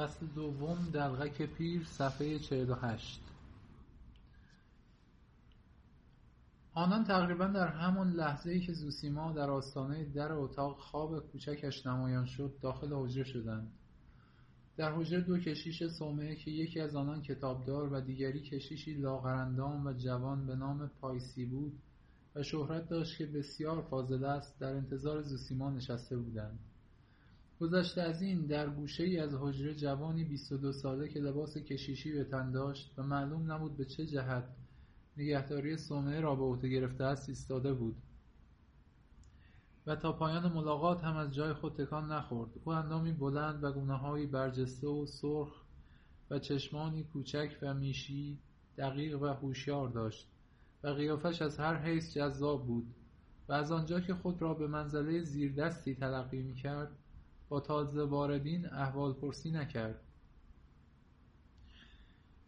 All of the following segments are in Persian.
فصل دوم دلغک پیر صفحه 48 آنان تقریبا در همان لحظه که زوسیما در آستانه در اتاق خواب کوچکش نمایان شد داخل حجره شدند. در حجره دو کشیش صومعه که یکی از آنان کتابدار و دیگری کشیشی لاغرندام و جوان به نام پایسی بود و شهرت داشت که بسیار فاضل است در انتظار زوسیما نشسته بودند. گذشته از این در گوشه ای از حجره جوانی بیست و دو ساله که لباس کشیشی به تن داشت و معلوم نبود به چه جهت نگهداری صومعه را به عهده گرفته است ایستاده بود. و تا پایان ملاقات هم از جای خود تکان نخورد. او اندامی بلند و گونههایی برجسته و سرخ و چشمانی کوچک و میشی دقیق و هوشیار داشت و قیافش از هر حیث جذاب بود و از آنجا که خود را به منزله زیردستی تلقی می‌کرد با تازه واردین احوال پرسی نکرد.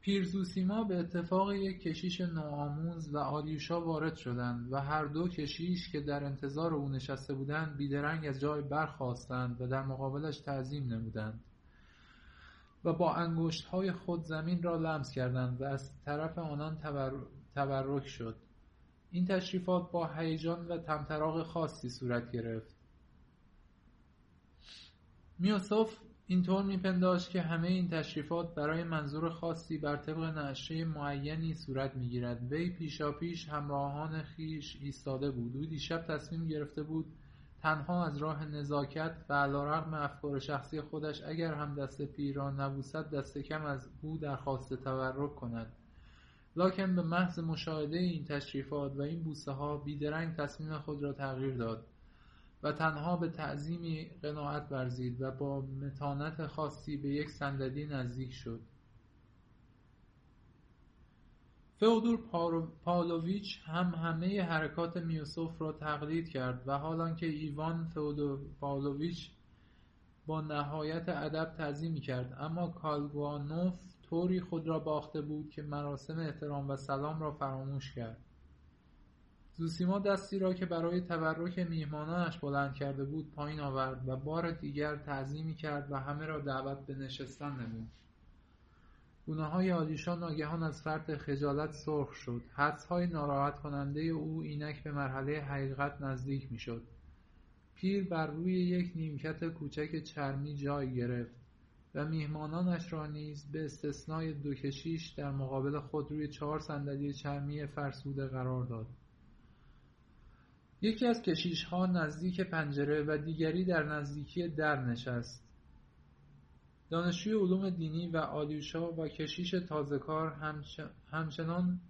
پیرزوسیما به اتفاق یک کشیش نوآموز و آلیوشا وارد شدند و هر دو کشیش که در انتظار او نشسته بودند بیدرنگ از جای برخواستند و در مقابلش تعظیم نمودند و با انگشت های خود زمین را لمس کردند و از طرف آنان تبرک شد. این تشریفات با هیجان و تمطراق خاصی صورت گرفت. میوسف اینطور میپنداشت که همه این تشریفات برای منظور خاصی بر طبق نعشه معینی صورت می‌گیرد. وی پیشاپیش همراهان خیش ایستاده بود. او دیشب تصمیم گرفته بود تنها از راه نزاکت و علیرغم افکار شخصی خودش اگر هم دست پیر را نبوسد دست کم از او درخواست تورک کند. لکن به محض مشاهده این تشریفات و این بوسه ها بیدرنگ تصمیم خود را تغییر داد. و تنها به تعظیمی قناعت ورزید و با متانت خاصی به یک صندلی نزدیک شد. فئودور پاولویچ هم همه حرکات میوسوف را تقلید کرد و حالان که ایوان فئودور پاولویچ با نهایت ادب تعظیم کرد اما کالگوانوف طوری خود را باخته بود که مراسم احترام و سلام را فراموش کرد. زوسیما دستی را که برای تبرک میهمانانش بلند کرده بود پایین آورد و بار دیگر تعظیمی کرد و همه را دعوت به نشستن نمود. گونههای آلیشا ناگهان از فرط خجالت سرخ شد. حدسهای ناراحت کننده او اینک به مرحله حقیقت نزدیک می‌شد. پیر بر روی یک نیمکت کوچک چرمی جای گرفت و میهمانانش را نیز به استثنای دو کشیش در مقابل خود روی چهار صندلی چرمی فرسوده قرار داد. یکی از کشیشها نزدیک پنجره و دیگری در نزدیکی در نشست. دانشجوی علوم دینی و آلیوشا و کشیش تازهکار همچنان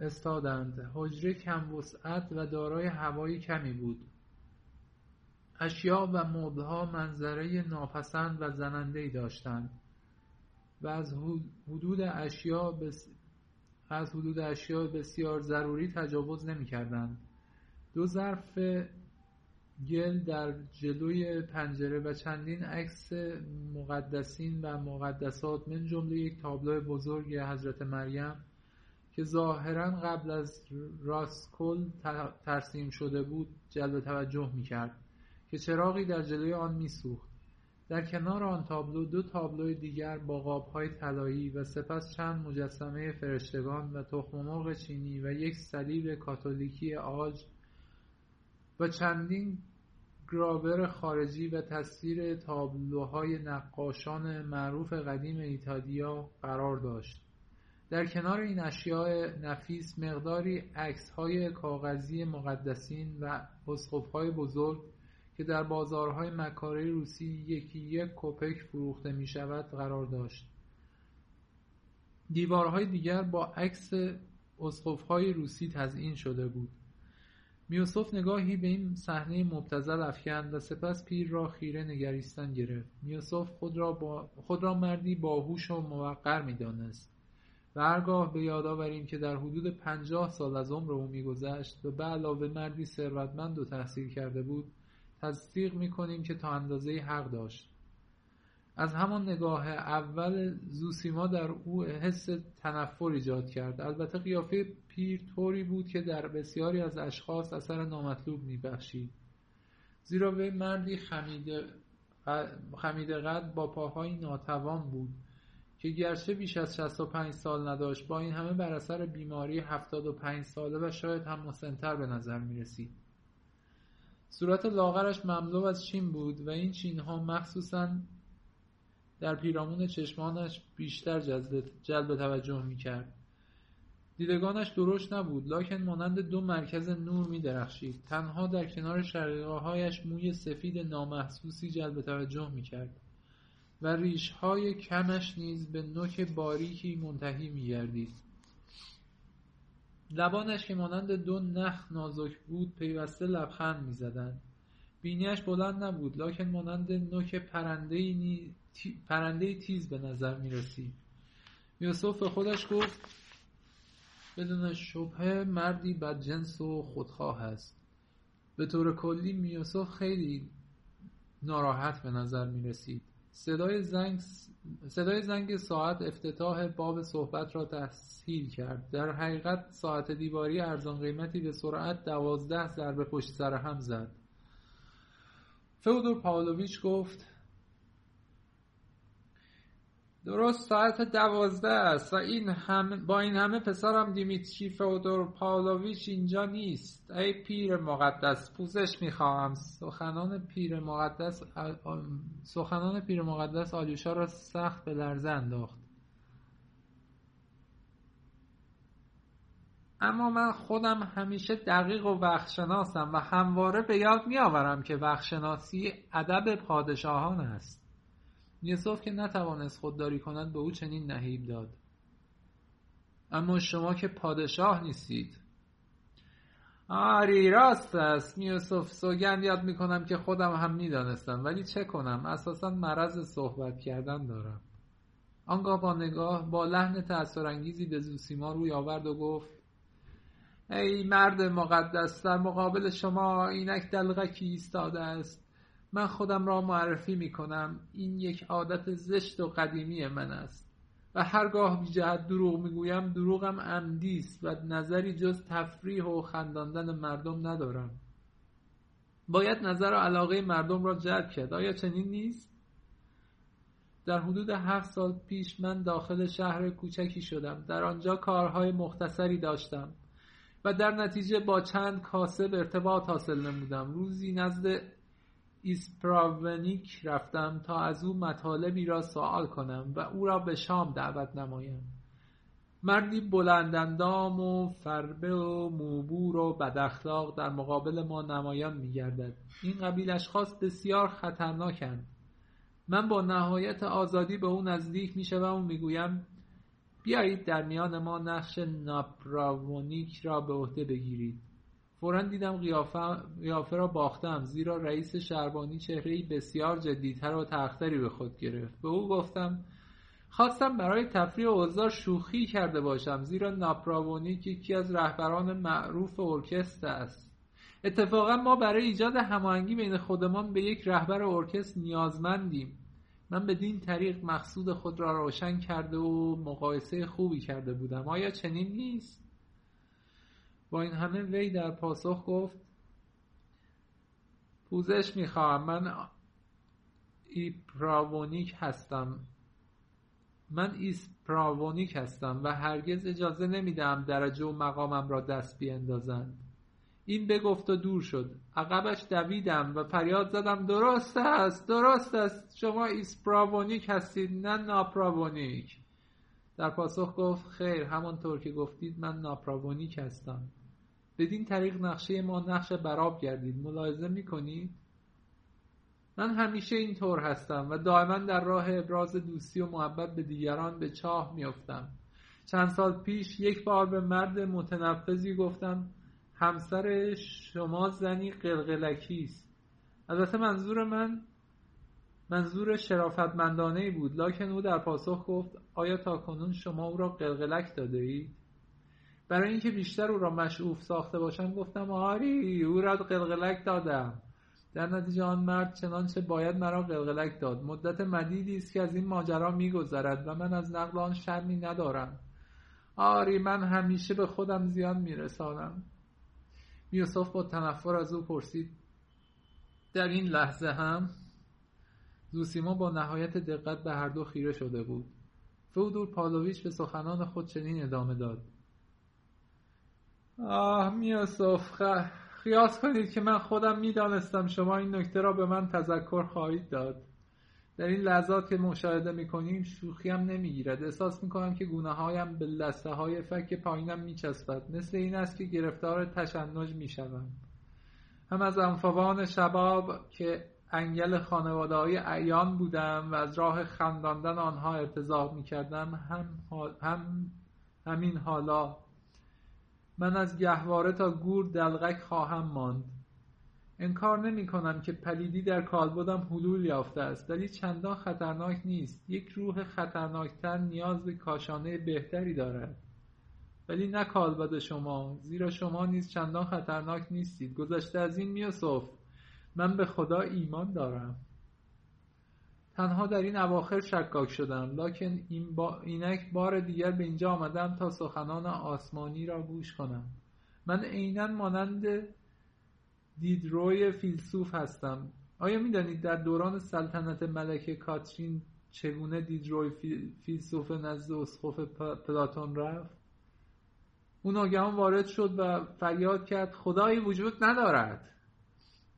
استادند. حجره کم وسعت و دارای هوای کمی بود. اشیا و مبلها منظره ناپسند و زنندهای داشتند و از حدود اشیا از حدود اشیاء بسیار ضروری تجاوز نمی‌کردند. دو ظرف گل در جلوی پنجره و چندین عکس مقدسین و مقدسات من جمله یک تابلو بزرگ حضرت مریم که ظاهرا قبل از راسکل ترسیم شده بود جلب توجه می‌کرد که چراغی در جلوی آن میسوخت. در کنار آن تابلو دو تابلو دیگر با قابهای طلایی و سپس چند مجسمه فرشتگان و تخممرغ چینی و یک صلیب کاتولیکی عاج و چندین گراور خارجی و تصویر تابلوهای نقاشان معروف قدیم ایتالیا قرار داشت. در کنار این اشیاء نفیس مقداری عکسهای کاغذی مقدسین و اسقفهای بزرگ که در بازارهای مکاره روسی یکی یک کپک فروخته می شود قرار داشت. دیوارهای دیگر با عکس اسقفهای روسی تزئین شده بود. میوسف نگاهی به این صحنه مبتذل افکند و سپس پیر را خیره نگریستن گرفت. میوسف خود را, با... خود را مردی باهوش و موقر می‌دانست و هرگاه به یاد آوریم که در حدود پنجاه سال از عمر او میگذشت و به علاوه مردی ثروتمند و تحصیل کرده بود تصدیق می‌کنیم که تا اندازه حق داشت. از همان نگاه اول زوسیما در او حس تنفر ایجاد کرد. البته قیافه پیر طوری بود که در بسیاری از اشخاص اثر نامطلوب میبخشید. زیرا وی مردی خمیده قد با پاهای ناتوان بود که گرچه بیش از 65 سال نداشت با این همه بر اثر بیماری 75 ساله و شاید هم مسنتر به نظر می رسید صورت لاغرش مملو از چین بود و این چین ها مخصوصا در پیرامون چشمانش بیشتر جلب توجه می کرد دیدگانش درشت نبود لکن مانند دو مرکز نور می درخشید تنها در کنار هایش موی سفید نامحسوسی جلب توجه می کرد و ریشهای کمش نیز به نوک باریکی منتهی می گردید لبانش که مانند دو نخ نازک بود پیوسته لبخند می زدند بینیش بلند نبود لکن مانند نوک پرنده تیز به نظر می رسید یوسف به خودش گفت بدون شبه مردی بدجنس و خودخواه است. به طور کلی میوسف خیلی ناراحت به نظر می رسید صدای زنگ, صدای زنگ ساعت افتتاح باب صحبت را تسهیل کرد. در حقیقت ساعت دیواری ارزان قیمتی به سرعت دوازده ضربه پشت سر هم زد. فودور پاولویچ گفت درست ساعت دوازده است و این همه با این همه پسرم دیمیتری فودور پاولویچ اینجا نیست. ای پیر مقدس پوزش می‌خواهم سخنان پیر مقدس سخنان پیر مقدس آلیوشا را سخت به لرزه انداخت. اما من خودم همیشه دقیق و وقتشناسم و همواره به یاد میآورم که وقتشناسی ادب پادشاهان است. یوسف که نتوانست خودداری کند به او چنین نهیب داد. اما شما که پادشاه نیستید. آری راست است. یوسف سوگند یاد می‌کنم که خودم هم می‌دانستم ولی چه کنم؟ اساسا مرض صحبت کردن دارم. آنگاه با نگاه با لحن تأثیرانگیزی به زوسیما روی آورد و گفت ای مرد مقدس در مقابل شما اینک دلغکی ایستاده است. من خودم را معرفی می کنم این یک عادت زشت و قدیمی من است. و هرگاه بی جهت دروغ می گویم دروغم عمدی و نظری جز تفریح و خنداندن مردم ندارم. باید نظر و علاقه مردم را جلب کرد. آیا چنین نیست؟ در حدود هفت سال پیش من داخل شهر کوچکی شدم. در آنجا کارهای مختصری داشتم و در نتیجه با چند کاسب ارتباط حاصل نمودم. روزی نزد ایسپراونیک رفتم تا از او مطالبی را سوال کنم و او را به شام دعوت نمایم. مردی بلندندام و فربه و موبور و بداخلاق در مقابل ما نمایان میگردد. این قبیل اشخاص بسیار خطرناکند. من با نهایت آزادی به او نزدیک می‌شوم و می‌گویم بیایید در میان ما نقش ناپراونیک را به عهده بگیرید. فورا دیدم قیافه, را باختم زیرا رئیس شربانی چهره بسیار جدیتر و تختری به خود گرفت. به او گفتم خواستم برای تفریح اوضاع شوخی کرده باشم زیرا ناپراونیک یکی از رهبران معروف ارکستر است. اتفاقا ما برای ایجاد هماهنگی بین خودمان به یک رهبر ارکستر نیازمندیم. من بدین طریق مقصود خود را روشن کرده و مقایسه خوبی کرده بودم. آیا چنین نیست؟ با این همه وی در پاسخ گفت پوزش می‌خواهم. من ایسپراونیک هستم. من ایسپراونیک هستم و هرگز اجازه نمیدم درجه و مقامم را دست بیاندازند این بگفت و دور شد. عقبش دویدم و فریاد زدم درست است درست است. شما ایسپراونیک هستید نه ناپراونیک. در پاسخ گفت خیر همانطور که گفتید من ناپراونیک هستم. بدین طریق نقشه ما نقش براب گردید. ملاحظه می‌کنید؟ من همیشه اینطور هستم و دائما در راه ابراز دوستی و محبت به دیگران به چاه میافتم. چند سال پیش یک بار به مرد متنفذی گفتم همسر شما زنی قلقلکی است. البته منظور من منظور شرافتمندانه بود لکن او در پاسخ گفت آیا تا کنون شما او را قلقلک داده اید؟ برای اینکه بیشتر او را مشعوف ساخته باشم گفتم آری او را قلقلک دادم. در نتیجه آن مرد چنانچه باید مرا قلقلک داد. مدت مدیدی است که از این ماجرا میگذرد و من از نقل آن شرمی ندارم. آری من همیشه به خودم زیان میرسانم. یوسف با تنفر از او پرسید در این لحظه هم زوسیما با نهایت دقت به هر دو خیره شده بود. فودور پالویچ به سخنان خود چنین ادامه داد. آه میوسف خیاس کنید که من خودم می‌دانستم شما این نکته را به من تذکر خواهید داد. در این لحظات که مشاهده می‌کنیم شوخی هم نمی‌گیرد. احساس می‌کنم که گونه هایم به لسته های فک پایینم میچسبد. مثل این است که گرفتار تشنج می‌شوم. هم از انفوان شباب که انگل خانواده های ایان بودم و از راه خنداندن آنها ارتضاع می‌کردم هم, هم همین حالا من از گهواره تا گور دلغک خواهم ماند. انکار نمی کنم که پلیدی در کالبدم حلول یافته است ولی چندان خطرناک نیست. یک روح خطرناکتر نیاز به کاشانه بهتری دارد. ولی نه کالبد شما زیرا شما نیز چندان خطرناک نیستید. گذشته از این میوسف من به خدا ایمان دارم. تنها در این اواخر شکاک شدم لکن این با... اینک بار دیگر به اینجا آمدم تا سخنان آسمانی را گوش کنم. من عینا مانند دیدروی فیلسوف هستم. آیا می‌دانید در دوران سلطنت ملکه کاترین چگونه دیدروی فیلسوف نزد اسقف پلاتون رفت؟ او ناگهان وارد شد و فریاد کرد خدایی وجود ندارد.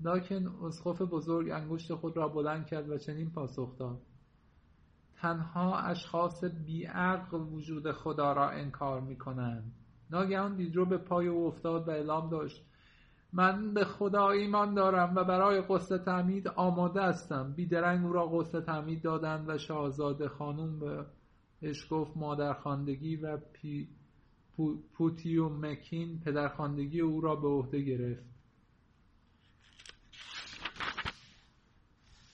لاکن اسقف بزرگ انگشت خود را بلند کرد و چنین پاسخ داد. تنها اشخاص بیعقل وجود خدا را انکار می کنند ناگهان دیدرو به پای او افتاد و اعلام داشت من به خدا ایمان دارم و برای قصد تعمید آماده هستم. بیدرنگ او را قصد تعمید دادند و شاهزاده خانوم به اشکوف مادرخواندگی و پی پوتیو مکین پدرخواندگی او را به عهده گرفت.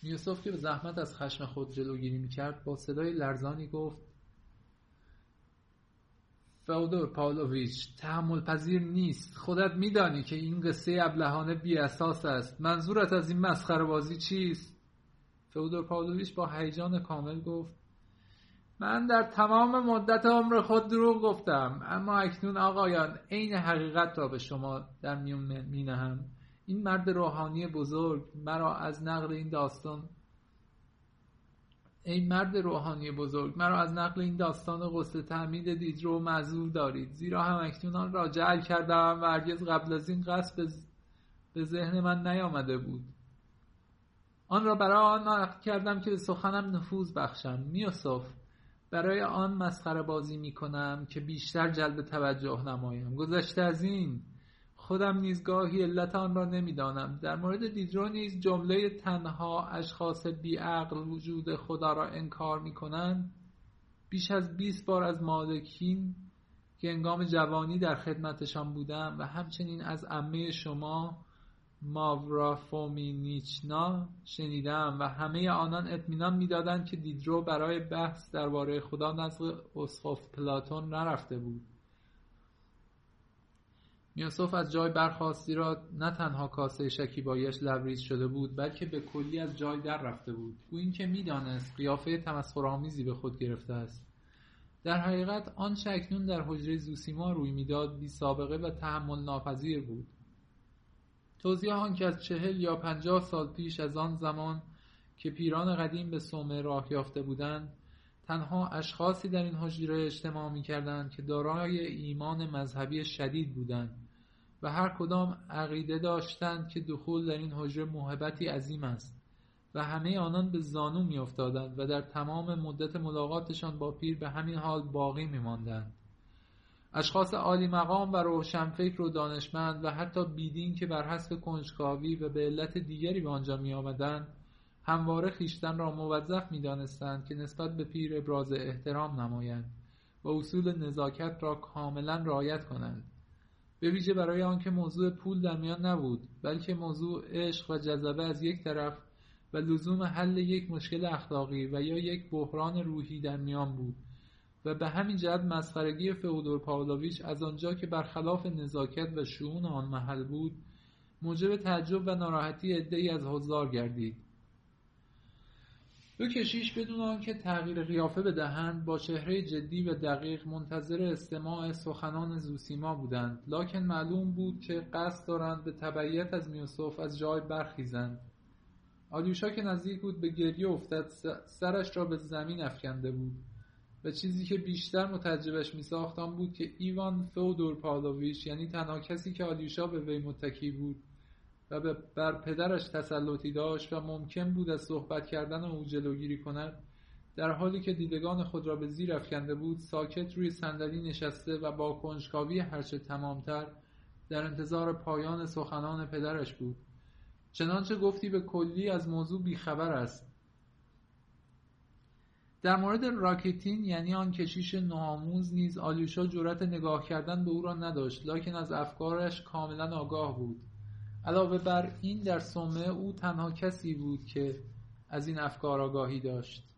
یوسف که به زحمت از خشم خود جلوگیری می‌کرد با صدای لرزانی گفت فودور پاولویچ تحمل پذیر نیست. خودت میدانی که این قصه ابلهانه بی اساس است. منظورت از این مسخره بازی چیست؟ فودور پاولویچ با هیجان کامل گفت من در تمام مدت عمر خود دروغ گفتم. اما اکنون آقایان عین حقیقت را به شما در میون می نهم. این مرد روحانی بزرگ مرا از نقل این داستان ای مرد روحانی بزرگ مرا از نقل این داستان غسل تعمید دیدرو معذور دارید. زیرا هم اکنون آن را جعل کردم و هرگز قبل از این قصد به ذهن من نیامده بود. آن را برای آن نقل کردم که به سخنم نفوذ بخشم. میوسف برای آن مسخره بازی می کنم که بیشتر جلب توجه نمایم. گذشته از این خودم نیز گاهی علت آن را نمی‌دانم. در مورد دیدرو نیز جمله تنها اشخاص بیعقل وجود خدا را انکار می کنند بیش از 20 بار از مالکین که انگام جوانی در خدمتشان بودم و همچنین از عمه شما ماورافومینیچنا شنیدم و همه آنان اطمینان می‌دادند که دیدرو برای بحث درباره خدا نزد اسقف پلاتون نرفته بود. میوسف از جای برخواستی را نه تنها کاسه شکیبایش لبریز شده بود بلکه به کلی از جای در رفته بود. او اینکه می‌دانست قیافه تمسخرآمیزی به خود گرفته است. در حقیقت آن اکنون در حجره زوسیما روی می‌داد بی سابقه و تحمل ناپذیر بود. توضیح آن که از چهل یا پنجاه سال پیش از آن زمان که پیران قدیم به سومه راه یافته بودند تنها اشخاصی در این حجره اجتماع می کردند که دارای ایمان مذهبی شدید بودند. و هر کدام عقیده داشتند که دخول در این حجره محبتی عظیم است و همه آنان به زانو می افتادند و در تمام مدت ملاقاتشان با پیر به همین حال باقی می ماندند. اشخاص عالی مقام و روشنفکر و دانشمند و حتی بیدین که بر حسب کنجکاوی و به علت دیگری به آنجا می آمدند همواره خیشتن را موظف می دانستند که نسبت به پیر ابراز احترام نمایند و اصول نزاکت را کاملا رعایت کنند به ویژه برای آنکه موضوع پول در میان نبود بلکه موضوع عشق و جذبه از یک طرف و لزوم حل یک مشکل اخلاقی و یا یک بحران روحی در میان بود. و به همین جهت مسخرگی فئودور پاولویچ از آنجا که برخلاف نزاکت و شعون آن محل بود موجب تعجب و ناراحتی عدهای از حضار گردید. دو کشیش بدون آنکه تغییر قیافه بدهند با چهره جدی و دقیق منتظر استماع سخنان زوسیما بودند. لکن معلوم بود که قصد دارند به تبعیت از میوسف از جای برخیزند. آلیوشا که نزدیک بود به گریه افتد سرش را به زمین افکنده بود. و چیزی که بیشتر متعجبش میساخت آن بود که ایوان فودور پالوویچ یعنی تنها کسی که آلیوشا به وی متکی بود و بر پدرش تسلطی داشت و ممکن بود از صحبت کردن او جلوگیری کند. در حالی که دیدگان خود را به زیر افکنده بود ساکت روی صندلی نشسته و با کنجکاوی هرچه تمامتر در انتظار پایان سخنان پدرش بود. چنانچه گفتی به کلی از موضوع بیخبر است. در مورد راکتین یعنی آن کشیش نوآموز نیز آلیوشا جرأت نگاه کردن به او را نداشت لکن از افکارش کاملا آگاه بود. علاوه بر این در صومعه او تنها کسی بود که از این افکار آگاهی داشت.